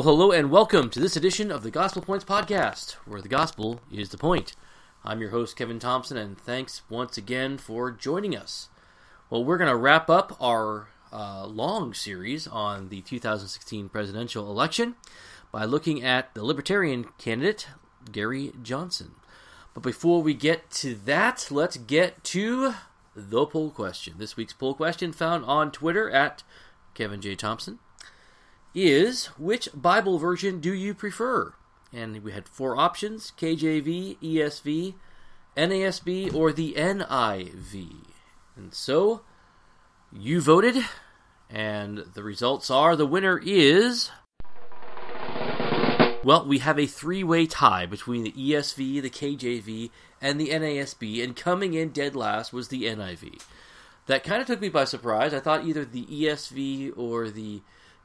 Well, hello and welcome to this edition of the Gospel Points Podcast, where the gospel is the point. I'm your host, Kevin Thompson, and thanks once again for joining us. Well, we're going to wrap up our uh, long series on the 2016 presidential election by looking at the Libertarian candidate, Gary Johnson. But before we get to that, let's get to the poll question. This week's poll question found on Twitter at Kevin J. Thompson is which Bible version do you prefer? And we had four options KJV, ESV, NASB, or the NIV. And so you voted, and the results are the winner is. Well, we have a three way tie between the ESV, the KJV, and the NASB, and coming in dead last was the NIV. That kind of took me by surprise. I thought either the ESV or the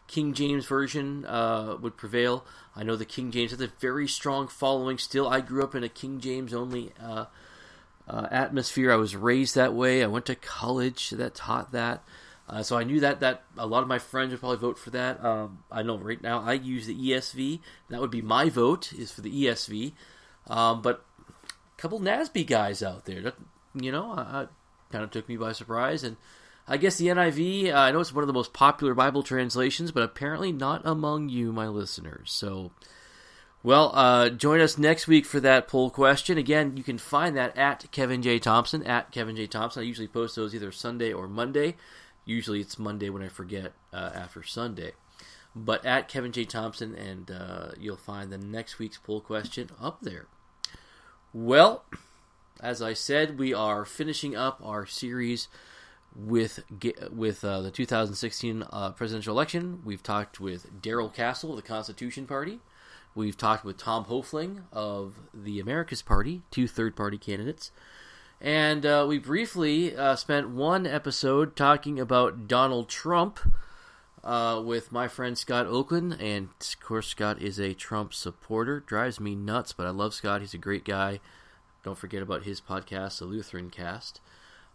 King James version uh, would prevail. I know the King James has a very strong following still. I grew up in a King James only uh, uh, atmosphere. I was raised that way. I went to college that taught that. Uh, so I knew that that a lot of my friends would probably vote for that. Um, I know right now I use the ESV. That would be my vote is for the ESV. Um, but a couple NASB guys out there, that, you know, kind of took me by surprise and I guess the NIV, uh, I know it's one of the most popular Bible translations, but apparently not among you, my listeners. So, well, uh, join us next week for that poll question. Again, you can find that at Kevin J. Thompson, at Kevin J. Thompson. I usually post those either Sunday or Monday. Usually it's Monday when I forget uh, after Sunday. But at Kevin J. Thompson, and uh, you'll find the next week's poll question up there. Well, as I said, we are finishing up our series with with uh, the 2016 uh, presidential election. We've talked with Darrell Castle of the Constitution Party. We've talked with Tom Hoefling of the America's Party, two third party candidates. And uh, we briefly uh, spent one episode talking about Donald Trump uh, with my friend Scott Oakland. And of course, Scott is a Trump supporter. Drives me nuts, but I love Scott. He's a great guy. Don't forget about his podcast, The Lutheran Cast.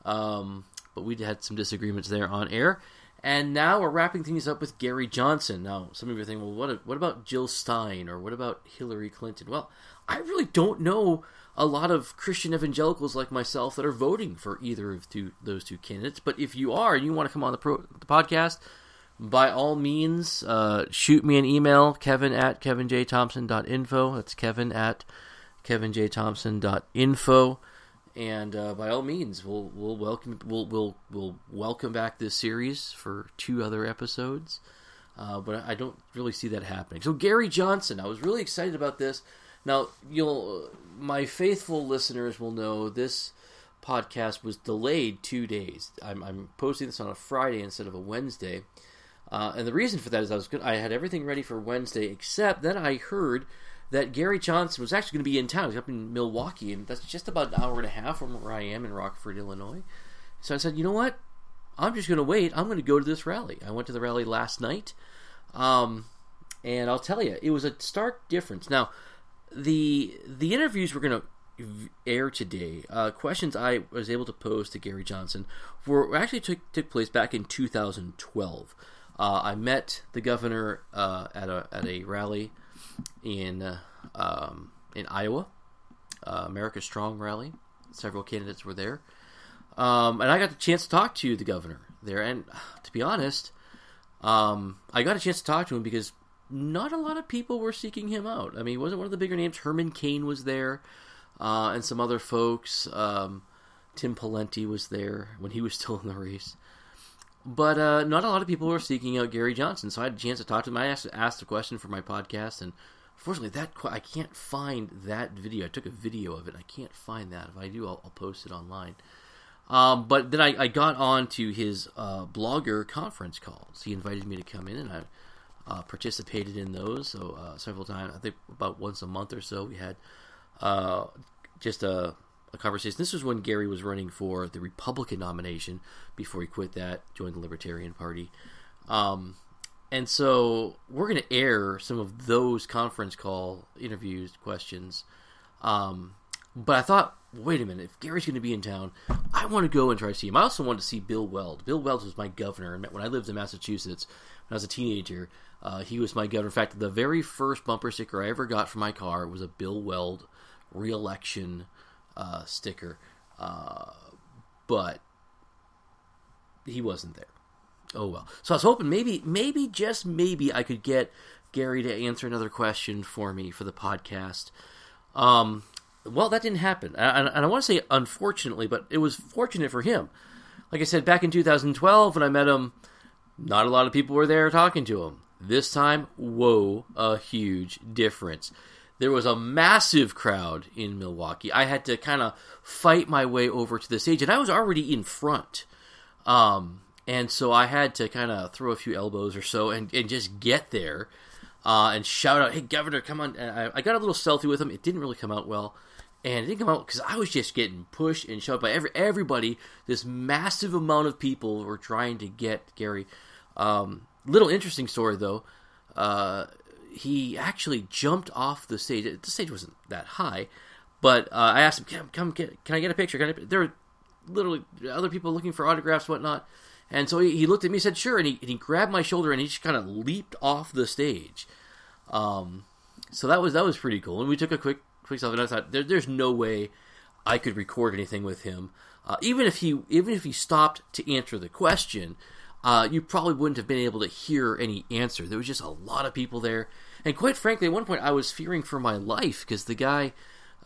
Um, but we had some disagreements there on air. And now we're wrapping things up with Gary Johnson. Now, some of you are thinking, well, what, what about Jill Stein or what about Hillary Clinton? Well, I really don't know a lot of Christian evangelicals like myself that are voting for either of two, those two candidates. But if you are and you want to come on the, pro, the podcast, by all means, uh, shoot me an email, kevin at kevinjthompson.info. That's kevin at kevinjthompson.info and uh, by all means, we'll we'll welcome we'll we'll we'll welcome back this series for two other episodes. Uh, but I don't really see that happening. So Gary Johnson, I was really excited about this. Now you'll my faithful listeners will know this podcast was delayed two days. I'm, I'm posting this on a Friday instead of a Wednesday, uh, and the reason for that is I was good. I had everything ready for Wednesday, except then I heard that Gary Johnson was actually going to be in town. He's up in Milwaukee, and that's just about an hour and a half from where I am in Rockford, Illinois. So I said, you know what? I'm just going to wait. I'm going to go to this rally. I went to the rally last night, um, and I'll tell you, it was a stark difference. Now, the the interviews we're going to air today, uh, questions I was able to pose to Gary Johnson, were actually took took place back in 2012. Uh, I met the governor uh, at a at a rally in uh, um, in Iowa, uh, America Strong rally. Several candidates were there, um, and I got the chance to talk to the governor there. And to be honest, um, I got a chance to talk to him because not a lot of people were seeking him out. I mean, he wasn't one of the bigger names. Herman Cain was there, uh, and some other folks. Um, Tim Pawlenty was there when he was still in the race. But uh, not a lot of people were seeking out Gary Johnson, so I had a chance to talk to him. I asked, asked a question for my podcast, and unfortunately, that I can't find that video. I took a video of it. I can't find that. If I do, I'll, I'll post it online. Um, but then I, I, got on to his uh, blogger conference calls. He invited me to come in, and I uh, participated in those. So uh, several times, I think about once a month or so, we had uh, just a a conversation. This was when Gary was running for the Republican nomination before he quit that, joined the Libertarian Party. Um, and so we're going to air some of those conference call interviews, questions. Um, but I thought, wait a minute, if Gary's going to be in town, I want to go and try to see him. I also wanted to see Bill Weld. Bill Weld was my governor, when I lived in Massachusetts, when I was a teenager. Uh, he was my governor. In fact, the very first bumper sticker I ever got for my car was a Bill Weld reelection uh, sticker. Uh, but he wasn't there. Oh well. So I was hoping maybe, maybe just maybe I could get Gary to answer another question for me for the podcast. Um, well, that didn't happen, and, and I want to say unfortunately, but it was fortunate for him. Like I said, back in 2012 when I met him, not a lot of people were there talking to him. This time, whoa, a huge difference. There was a massive crowd in Milwaukee. I had to kind of fight my way over to the stage, and I was already in front. Um, and so I had to kind of throw a few elbows or so and, and just get there uh, and shout out, "Hey, Governor, come on!" I, I, got a little selfie with him. It didn't really come out well, and it didn't come out because I was just getting pushed and shoved by every everybody. This massive amount of people were trying to get Gary. Um, little interesting story though. Uh, he actually jumped off the stage. The stage wasn't that high, but uh, I asked him, "Come, come get, can I get a picture?" I, there were literally other people looking for autographs, whatnot. And so he, he looked at me, said, "Sure," and he, and he grabbed my shoulder and he just kind of leaped off the stage. Um, so that was that was pretty cool. And we took a quick quick selfie. And I thought, there, "There's no way I could record anything with him, uh, even if he even if he stopped to answer the question." Uh, you probably wouldn't have been able to hear any answer. There was just a lot of people there, and quite frankly, at one point I was fearing for my life because the guy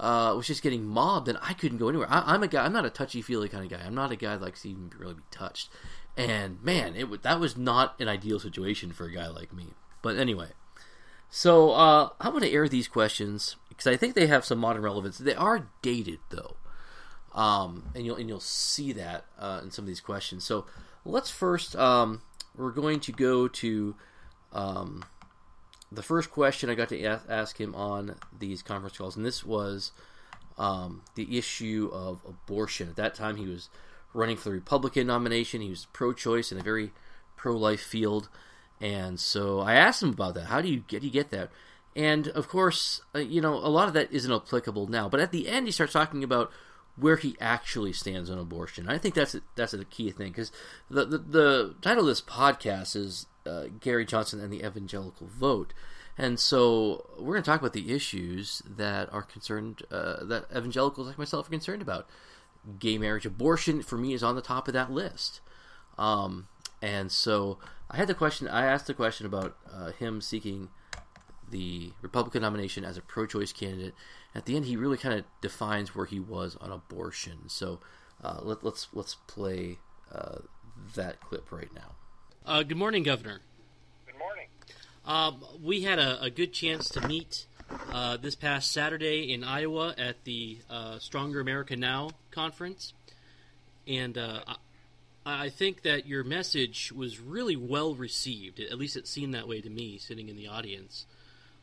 uh, was just getting mobbed, and I couldn't go anywhere. I, am a guy. I'm not a touchy feely kind of guy. I'm not a guy that likes to even really be touched. And man, it that was not an ideal situation for a guy like me. But anyway, so uh, I'm going to air these questions because I think they have some modern relevance. They are dated though, um, and you'll and you'll see that uh, in some of these questions. So let's first um, we're going to go to um, the first question I got to ask, him on these conference calls, and this was um, the issue of abortion. At that time, he was running for the Republican nomination. He was pro-choice in a very pro-life field, and so I asked him about that. How do you get you get that? And of course, uh, you know, a lot of that isn't applicable now. But at the end, he starts talking about where he actually stands on abortion. I think that's a, that's a key thing because the, the, the title of this podcast is uh, Gary Johnson and the Evangelical Vote, and so we're going to talk about the issues that are concerned uh, that evangelicals like myself are concerned about gay marriage, abortion for me is on the top of that list. Um, and so I had the question. I asked the question about uh, him seeking the Republican nomination as a pro-choice candidate. At the end, he really kind of defines where he was on abortion. So uh, let, us let's, let's play uh, that clip right now. Uh, good morning, Governor. Good morning. Um, we had a, a, good chance to meet uh, this past Saturday in Iowa at the uh, Stronger America Now conference, and uh, I, I think that your message was really well received. At least it seemed that way to me, sitting in the audience.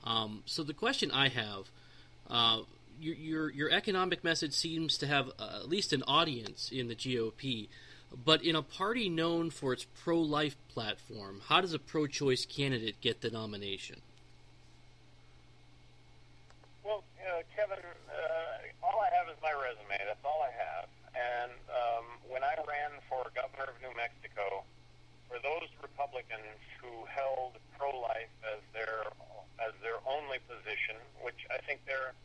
Um, so the question I have. Uh, your, your, your economic message seems to have uh, at least an audience in the GOP, but in a party known for its pro life platform, how does a pro choice candidate get the nomination? uh, Kevin, uh, all I have is my resume. That's all I have. And um, when I ran for governor of New Mexico, for those Republicans who held pro-life as their as their only position, which I think they're,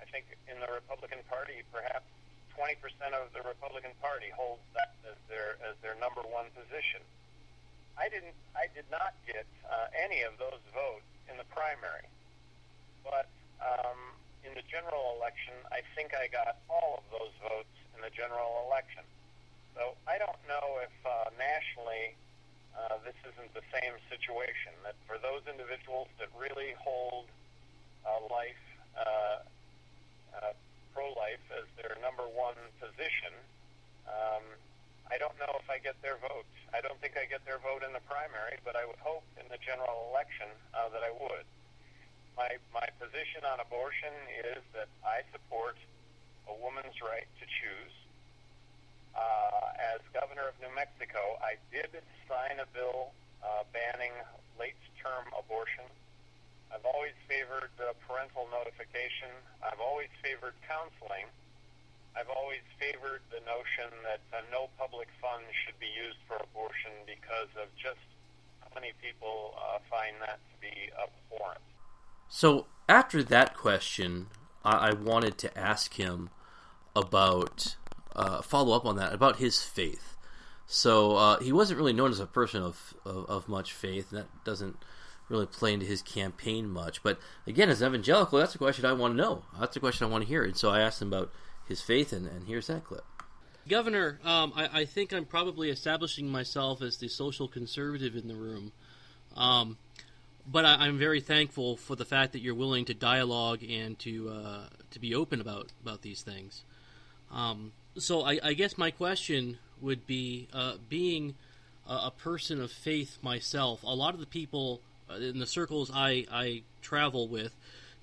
I think in the Republican Party, perhaps 20% of the Republican Party holds that as their as their number one position. I didn't. I did not get uh, any of those votes in the primary, but um, in the general election, I think I got all of those votes in the general election. So I don't know if uh, nationally uh, this isn't the same situation. That for those individuals that really hold uh, life, uh, uh, pro-life as their number one position, um, I don't know if I get their vote. I don't think I get their vote in the primary, but I would hope in the general election uh, that I would my my position on abortion is that I support a woman's right to choose. Uh, as governor of New Mexico, I did sign a bill uh, banning late-term abortion. I've always favored uh, parental notification. I've always favored counseling. I've always favored the notion that uh, no public funds should be used for abortion because of just how many people uh, find that to be abhorrent. So after that question, I, I wanted to ask him about uh, follow up on that about his faith. So uh, he wasn't really known as a person of, of, of much faith, and that doesn't really play into his campaign much. But again, as evangelical, that's a question I want to know. That's a question I want to hear. And so I asked him about his faith, and, and here's that clip. Governor, um, I, I, think I'm probably establishing myself as the social conservative in the room. Um, but I, am very thankful for the fact that you're willing to dialogue and to uh, to be open about about these things. Um, so I, I, guess my question would be, uh, being a, a, person of faith myself, a lot of the people uh, in the circles I, I travel with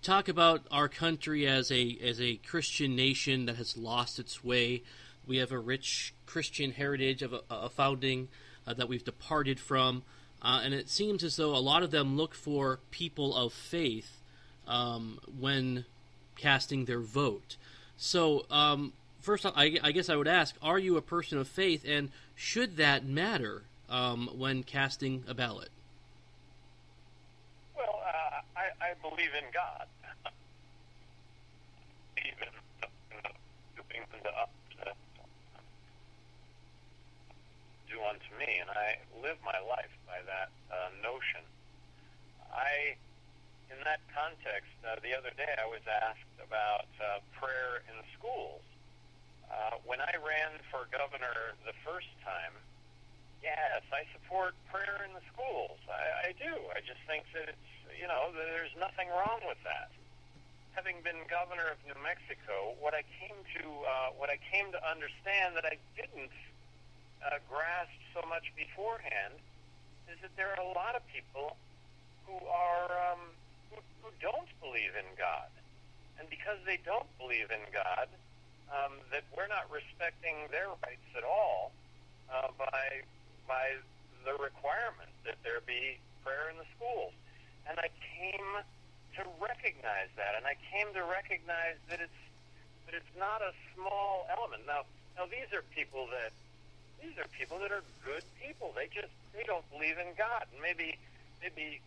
talk about our country as a as a Christian nation that has lost its way. We have a rich Christian heritage of a, a founding uh, that we've departed from, uh, and it seems as though a lot of them look for people of faith um, when casting their vote. So, um, first, I, I, guess I would ask: Are you a person of faith, and should that matter um, when casting a ballot? I, I believe in God. Do unto me, and I live my life by that uh, notion. I, in that context, uh, the other day I was asked about uh, prayer in schools. Uh, when I ran for governor the first time, yes, I support prayer in the schools. I, I do. I just think that it's you know, there's nothing wrong with that. Having been governor of New Mexico, what I came to uh, what I came to understand that I didn't uh, grasp so much beforehand is that there are a lot of people who are um, who, who don't believe in God, and because they don't believe in God, um, that we're not respecting their rights at all uh, by by the requirement that there be prayer in the schools and I came to recognize that, and I came to recognize that it's that it's not a small element. Now, now these are people that these are people that are good people. They just they don't believe in God, and maybe maybe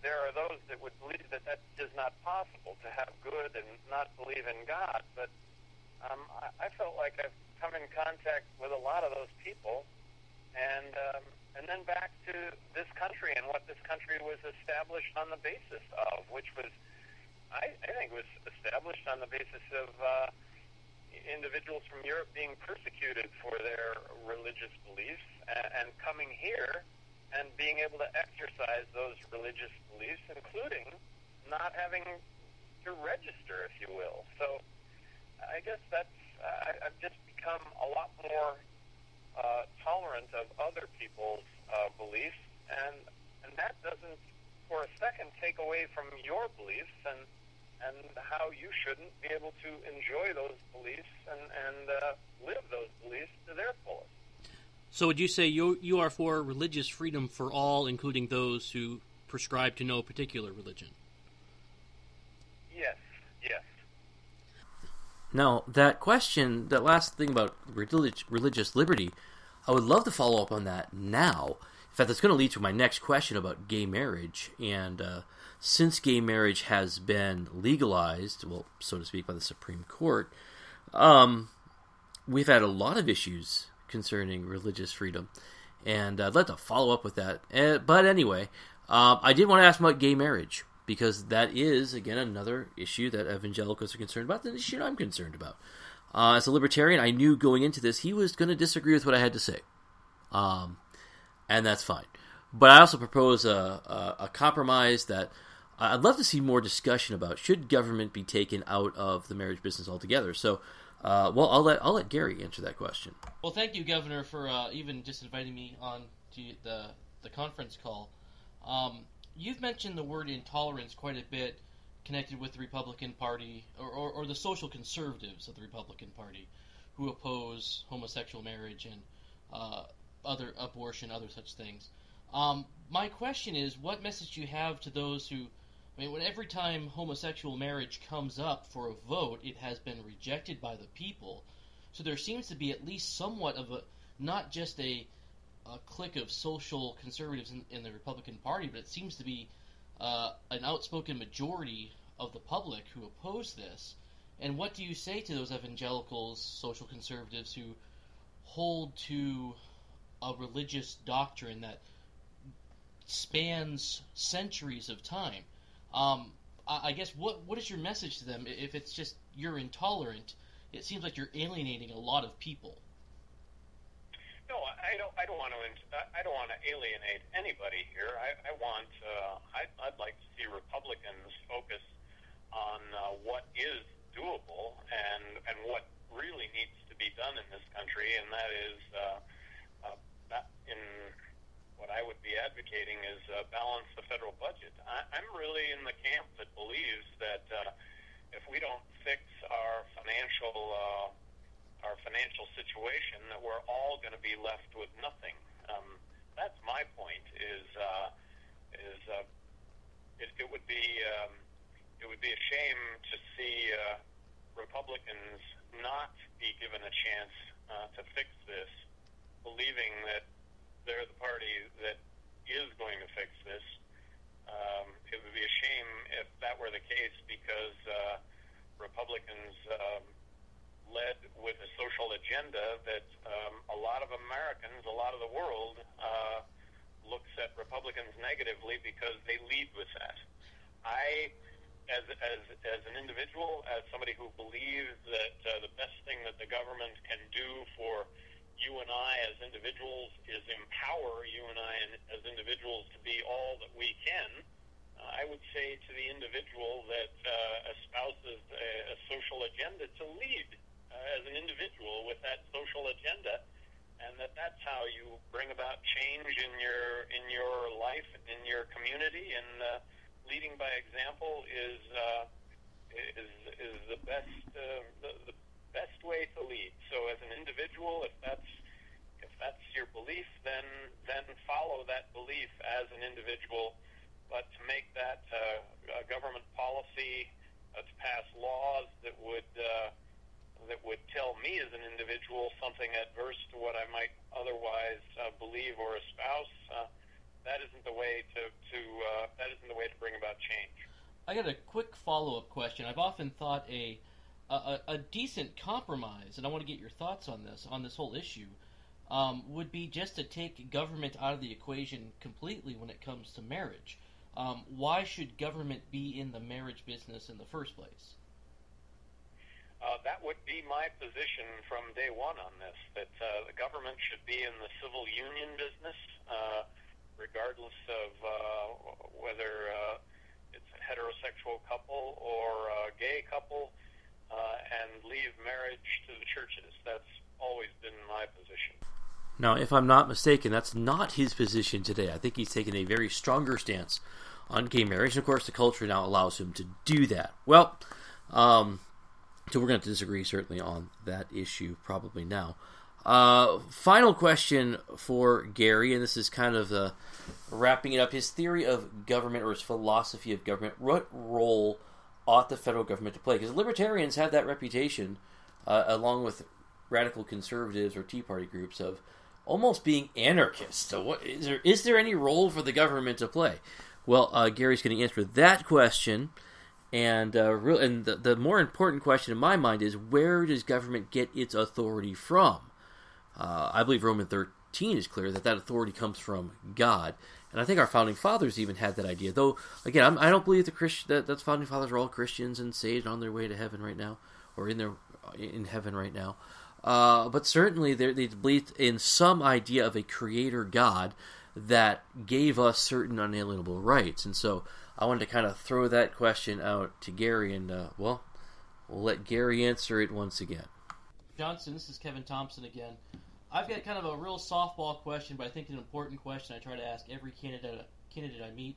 there are those that would believe that that is not possible to have good and not believe in God. But um, I, I felt like I've come in contact with a lot of those people, and um, and then back to this country and what this country was established on the basis of, which was, I, I think, was established on the basis of uh, individuals from Europe being persecuted for their religious beliefs and, and coming here and being able to exercise those religious beliefs, including not having to register, if you will. So I guess that's I, I've just become a lot more uh, tolerant of other people's uh, beliefs, and and that doesn't for a second take away from your beliefs and and how you shouldn't be able to enjoy those beliefs and and uh, live those beliefs to their fullest. So, would you say you you are for religious freedom for all, including those who prescribe to no particular religion? Yes. Yes. Now, that question, that last thing about relig- religious liberty, I would love to follow up on that now. In fact, that's going to lead to my next question about gay marriage. And uh, since gay marriage has been legalized, well, so to speak, by the Supreme Court, um, we've had a lot of issues concerning religious freedom. And I'd like to follow up with that. Uh, but anyway, uh, I did want to ask about gay marriage because that is again another issue that evangelicals are concerned about, the issue I'm concerned about. Uh, as a libertarian, I knew going into this he was going to disagree with what I had to say, um, and that's fine. But I also propose a, a, a, compromise that I'd love to see more discussion about. Should government be taken out of the marriage business altogether? So, uh, well, I'll let I'll let Gary answer that question. Well, thank you, Governor, for uh, even just inviting me on to the the conference call. Um, you've mentioned the word intolerance quite a bit connected with the Republican Party or, or, or, the social conservatives of the Republican Party who oppose homosexual marriage and uh, other abortion, other such things. Um, my question is, what message do you have to those who, I mean, when every time homosexual marriage comes up for a vote, it has been rejected by the people. So there seems to be at least somewhat of a, not just a a clique of social conservatives in, in, the Republican Party, but it seems to be uh, an outspoken majority of the public who oppose this. And what do you say to those evangelicals, social conservatives who hold to a religious doctrine that spans centuries of time? Um, I, I guess what what is your message to them if it's just you're intolerant? It seems like you're alienating a lot of people. No, I don't. I don't want to. I don't want to alienate anybody here. I, I want. Uh, I, I'd like to see Republicans focus on uh, what is doable and and what really needs to be done in this country, and that is uh, uh, that in what I would be advocating is uh, balance the federal budget. I, I'm really in the camp that believes that uh, if we don't fix our financial uh, financial situation that we're all going to be left with nothing. Um, that's my point. Is uh, is uh, it, it would be um, it would be a shame to see uh, Republicans not be given a chance uh, to fix this, believing that they're the party that is going to fix this. Um, it would be a shame if that were the case because uh, Republicans. Um, led with a social agenda that um, a lot of Americans, a lot of the world, uh, looks at Republicans negatively because they lead with that. I, as, as, as an individual, as somebody who believes that uh, the best thing that the government can do for you and I as individuals is empower you and I as individuals to be all that we can. Uh, I would say to the individual that uh, espouses a, a social agenda to lead uh, as an individual with that social agenda, and that that's how you bring about change in your in your life in your community. And uh, leading by example is uh, is is the best uh, the, the best way to lead. So as an individual, if that's if that's your belief, then then follow that belief as an individual. But to make that uh, a government policy, uh, to pass laws that would uh, that would tell me as an individual something adverse to what I might otherwise uh, believe or espouse, uh, that isn't the way to, to uh, that isn't the way to bring about change. I got a quick follow up question. I've often thought a, a, a decent compromise, and I want to get your thoughts on this on this whole issue. Um, would be just to take government out of the equation completely when it comes to marriage. Um, why should government be in the marriage business in the first place? Uh, that would be my position from day one on this. That uh, the government should be in the civil union business, uh, regardless of uh, whether uh, it's a heterosexual couple or a gay couple, uh, and leave marriage to the churches. That's always been my position. Now, if I'm not mistaken, that's not his position today. I think he's taken a very stronger stance on gay marriage. And of course, the culture now allows him to do that. Well, um, so we're going to disagree certainly on that issue probably now. Uh, final question for Gary, and this is kind of uh, wrapping it up. His theory of government or his philosophy of government. What role ought the federal government to play? Because libertarians have that reputation, uh, along with radical conservatives or Tea Party groups, of almost being anarchists. So, what is there? Is there any role for the government to play? Well, uh, Gary's going to answer that question and uh, real, and the, the more important question in my mind is where does government get its authority from? Uh, I believe Roman 13 is clear that that authority comes from God. And I think our founding fathers even had that idea. Though, again, I'm, I do not believe the Christ, that, that founding fathers are all Christians and saved on their way to heaven right now, or in their in heaven right now. Uh, but certainly they believed in some idea of a creator God that gave us certain unalienable rights. And so I wanted to kind of throw that question out to Gary, and uh, well, we'll let Gary answer it once again. Johnson, this is Kevin Thompson again. I've got kind of a real softball question, but I think an important question I try to ask every candidate candidate I meet.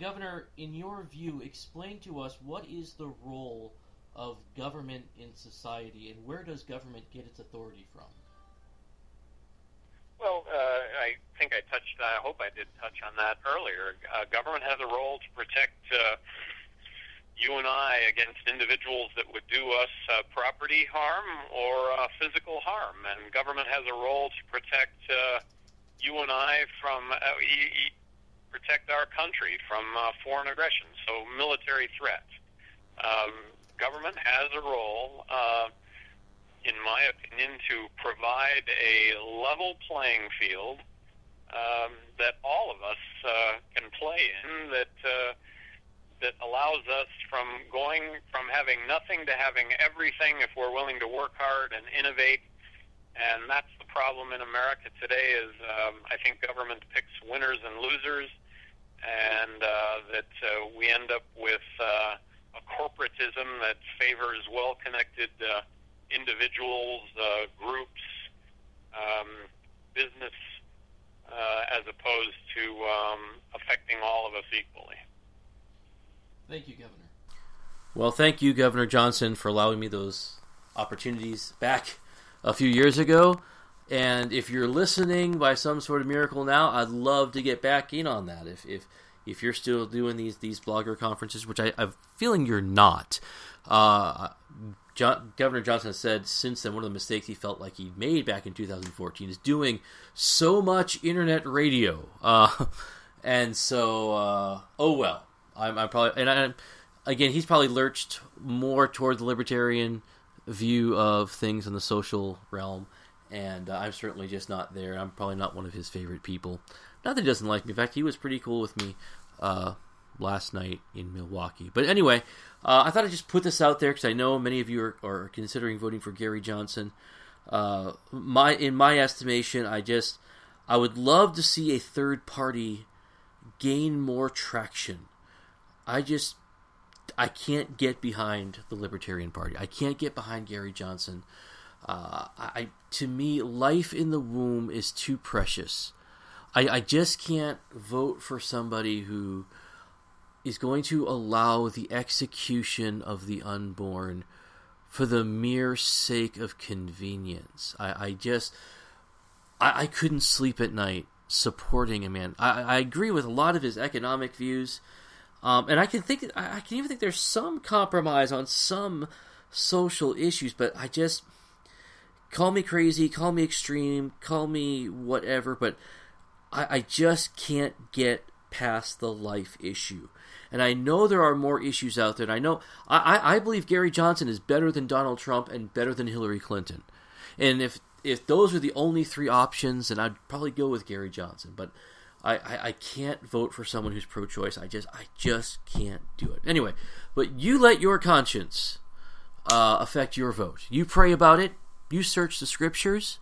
Governor, in your view, explain to us what is the role of government in society, and where does government get its authority from? Well, uh, I think I touched. I hope I did touch on that earlier. Uh, government has a role to protect uh, you and I against individuals that would do us uh, property harm or uh, physical harm, and government has a role to protect uh, you and I from uh, e- e- protect our country from uh, foreign aggression. So military threats. Um, government has a role, uh, in my opinion, to provide a level playing field um, that all of us uh, can play in. That uh, that allows us from going from having nothing to having everything if we're willing to work hard and innovate. And that's the problem in America today is um, I think government picks winners and losers, and uh, that uh, we end up with uh, a corporatism that favors well-connected uh, individuals, uh, groups, um, business, uh, as opposed to um, affecting all of us equally. Thank you, Governor. Well, thank you, Governor Johnson, for allowing me those opportunities back a few years ago. And if you're listening by some sort of miracle now, I'd love to get back in on that. If if if you're still doing these these blogger conferences, which I, I'm feeling you're not, uh, John, Governor Johnson has said since then one of the mistakes he felt like he made back in 2014 is doing so much internet radio. Uh, and so, uh, oh well, I'm, I'm probably and I, again he's probably lurched more toward the libertarian view of things in the social realm, and uh, I'm certainly just not there. I'm probably not one of his favorite people. Not that he doesn't like me. In fact, he was pretty cool with me uh, last night in Milwaukee. But anyway, uh, I thought I'd just put this out there because I know many of you are, are considering voting for Gary Johnson. Uh, my in my estimation, I just I would love to see a third party gain more traction. I just I can't get behind the Libertarian Party. I can't get behind Gary Johnson. Uh, I to me, life in the womb is too precious. I, I just can't vote for somebody who is going to allow the execution of the unborn for the mere sake of convenience. I, I just I, I couldn't sleep at night supporting a man. I, I agree with a lot of his economic views. Um, and I can think, I can even think there's some compromise on some social issues, but I just call me crazy, call me extreme, call me whatever, but I, I just can't get past the life issue. And I know there are more issues out there. And I know I, I believe Gary Johnson is better than Donald Trump and better than Hillary Clinton. And if if those are the only three options, then I'd probably go with Gary Johnson. But I, I, I can't vote for someone who's pro-choice. I just I just can't do it. Anyway, but you let your conscience uh, affect your vote. You pray about it. You search the scriptures,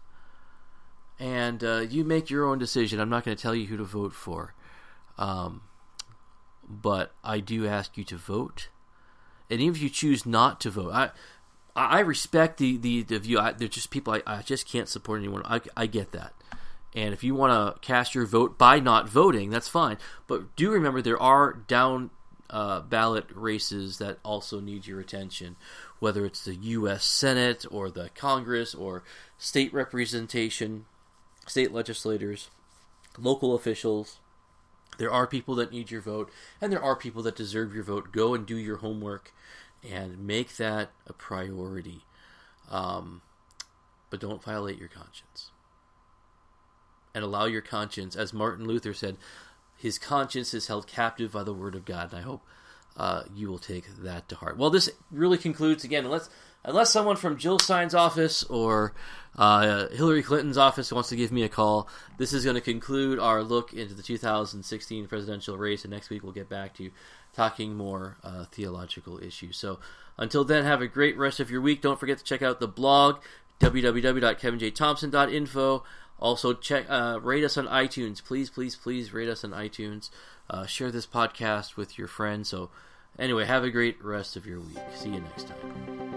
and uh, you make your own decision. I'm not going to tell you who to vote for, um, but I do ask you to vote. And even if you choose not to vote, I I respect the the, the view. I, they're just people I, I just can't support anyone. I, I get that. And if you want to cast your vote by not voting, that's fine. But do remember there are down uh, ballot races that also need your attention, whether it's the U.S. Senate or the Congress or state representation, state legislators, local officials. There are people that need your vote, and there are people that deserve your vote. Go and do your homework and make that a priority. Um, but don't violate your conscience and allow your conscience, as Martin Luther said, his conscience is held captive by the word of God. And I hope uh, you will take that to heart. Well, this really concludes again. Unless unless someone from Jill Stein's office or uh, Hillary Clinton's office wants to give me a call, this is going to conclude our look into the 2016 presidential race. And next week we'll get back to talking more uh, theological issues. So until then, have a great rest of your week. Don't forget to check out the blog www.kevinjthompson.info. Also, check uh, rate us on iTunes. Please, please, please rate us on iTunes. Uh, share this podcast with your friends. So, anyway, have a great rest of your week. See you next time.